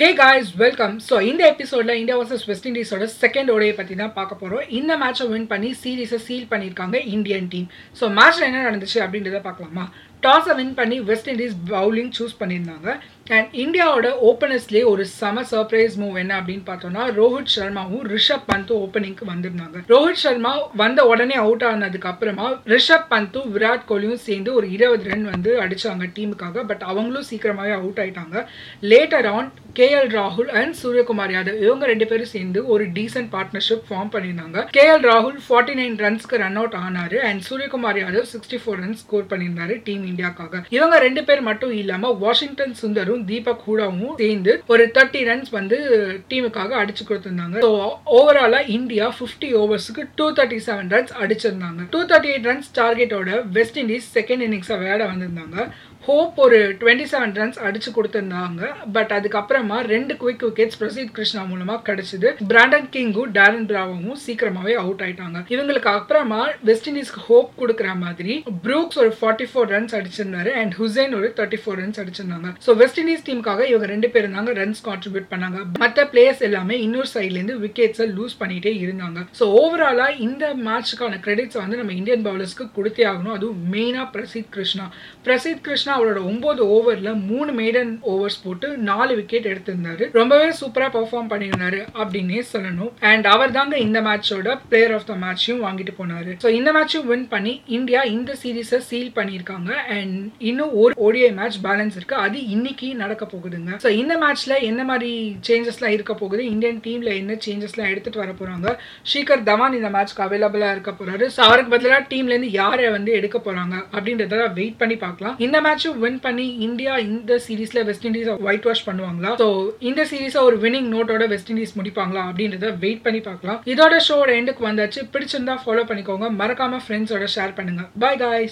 Hey guys welcome so இந்த எபிசோடில் India versus West இண்டீஸோட செகண்ட் ஓடையை பற்றி தான் பார்க்க போகிறோம் இந்த மேட்சை வின் பண்ணி சீரீஸை சீல் பண்ணியிருக்காங்க இந்தியன் டீம் ஸோ மேட்ச்சில் என்ன நடந்துச்சு அப்படின்றத பார்க்கலாமா? டாஸை வின் பண்ணி வெஸ்ட் இண்டீஸ் பவுலிங் சூஸ் பண்ணியிருந்தாங்க. அண்ட் இந்தியாவோட ஓப்பனர்ஸ்லேயே ஒரு செம சர்ப்ரைஸ் மூவ் என்ன அப்படின்னு பார்த்தோம்னா ரோஹித் சர்மாவும் ரிஷப் பந்தும் ஓப்பனிங்க்கு வந்திருந்தாங்க. ரோஹித் சர்மா வந்த உடனே அவுட் ஆனதுக்கு அப்புறமா ரிஷப் பந்தும் விராட் கோலியும் சேர்ந்து ஒரு இருபது ரன் வந்து அடிச்சாங்க டீமுக்காக. பட் அவங்களும் சீக்கிரமாகவே அவுட் ஆயிட்டாங்க. லேட்டர் ஆன் கே எல் ராகுல் அண்ட் சூரியகுமார் யாதவ் இவங்க ரெண்டு பேரும் சேர்ந்து ஒரு டீசென்ட் பார்ட்னர்ஷிப் ஃபார்ம் பண்ணியிருந்தாங்க. கே எல் ராகுல் ஃபார்ட்டி நைன் ரன்ஸ்க்கு ரன் அவுட் ஆனாரு. And Suryakumar Yadav sixty four run score பண்ணியிருந்தாரு டீம் இந்தியாக்காக. இவங்க ரெண்டு பேர் மட்டும் இல்லாமல் வாஷிங்டன் சுந்தரும் தீபக் ஹூடாவும் சேர்ந்து ஒரு தேர்ட்டி ரன்ஸ் வந்து டீமுக்காக அடிச்சு கொடுத்திருந்தாங்க. ஸோ ஓவராலா இந்தியா ஃபிஃப்டி ஓவர்ஸ்க்கு டூ தேர்ட்டி செவன் ரன்ஸ் அடிச்சிருந்தாங்க டூ தேர்ட்டி எயிட் ரன்ஸ் டார்கெட்டோட வெஸ்ட் இண்டீஸ் செகண்ட் இன்னிங்ஸை விளையாட வந்திருந்தாங்க. ஹோப் ஒரு டுவெண்ட்டி செவன் ரன்ஸ் அடிச்சு கொடுத்துருந்தாங்க. பட் அதுக்கப்புறமா ரெண்டு குவிக் விக்கெட்ஸ் பிரசீத் கிருஷ்ணா மூலமா கிடைச்சது. பிராண்டன் கிங்கும் டேரன் பிராவும் சீக்கிரமாவே அவுட் ஆயிட்டாங்க. இவங்களுக்கு அப்புறமா வெஸ்ட் இண்டீஸ்க்கு ஹோப் கொடுக்குற மாதிரி ப்ரூக்ஸ் ஒரு ஃபார்ட்டி ஃபோர் ரன்ஸ் அடிச்சிருந்தாரு அண்ட் ஹுசைன் ஒரு தேர்ட்டி ஃபோர் ரன்ஸ் அடிச்சிருந்தாங்க. ஸோ வெஸ்ட் இண்டீஸ் டீமுக்காக இவங்க ரெண்டு பேர் இருந்தாங்க ரன்ஸ் கான்ட்ரிபியூட் பண்ணாங்க. மற்ற பிளேயர்ஸ் எல்லாமே இன்னொரு சைட்லேருந்து விக்கெட்ஸை லூஸ் பண்ணிட்டே இருந்தாங்க. ஸோ ஓவராலா இந்த மேட்ச்சுக்கான கிரெடிட்ஸை வந்து நம்ம இந்தியன் பவுலர்ஸ்க்கு கொடுத்தே ஆகணும். அதுவும் மெயினாக பிரசீத் கிருஷ்ணா. பிரசீத் கிருஷ்ணா அவரோட ஒன்பது ஓவர்ல மூணு மேடன் ஓவர்ஸ் போட்டு நாலு விக்கெட் எடுத்திருந்தாரு. ரொம்பவே சூப்பரா பெர்ஃபார்ம் பண்ணியிருந்தாரு அப்படின்னே சொல்லணும். அண்ட் அவர் தாங்க இந்த மேட்சோட பிளேயர் ஆஃப் த மேட்சையும் வாங்கிட்டு போனாரு. ஸோ இந்த மேட்சும் வின் பண்ணி இந்தியா இந்த சீரீஸை சீல் பண்ணியிருக்காங்க. அண்ட் இன்னும் ஒரு ஓடிஐ மேட்ச் பேலன்ஸ் இருக்கு. அது இன்னைக்கு நடக்க போகுதுங்க. ஸோ இந்த மேட்ச்ல என்ன மாதிரி சேஞ்சஸ்லாம் இருக்க போகுது? இந்தியன் டீம்ல என்ன சேஞ்சஸ்லாம் எடுத்துட்டு வர போறாங்க? ஷீகர் தவான் இந்த மேட்ச்க்கு அவைலபிளா இருக்க போறாரு. ஸோ அவருக்கு பதிலாக டீம்ல இருந்து யாரை வந்து எடுக்க போறாங்க? அப்படின்றத வெயிட் பண்ணி பார்க்கலாம். இந்த மேட்சும் வின் பண்ணி இந்தியா இந்த சீரீஸ்ல வெஸ்ட் இண்டீஸ் ஒயிட் வாஷ் பண்ணுவாங்களா? ஸோ இந்த சீரீஸை ஒரு வின்னிங் நோட்டோட வெஸ்ட் இண்டீஸ் முடிப்பாங்களா? அப்படின்றத வெயிட் பண்ணி பார்க்கலாம். இதோட ஷோட எண்டுக்கு வந்தாச்சு. பிடிச்சிருந்தா ஃபாலோ பண்ணிக்கோங்க. மறக்காம ஃப்ரெண்ட்ஸோட ஷேர் பண்ணுங்க. Bye guys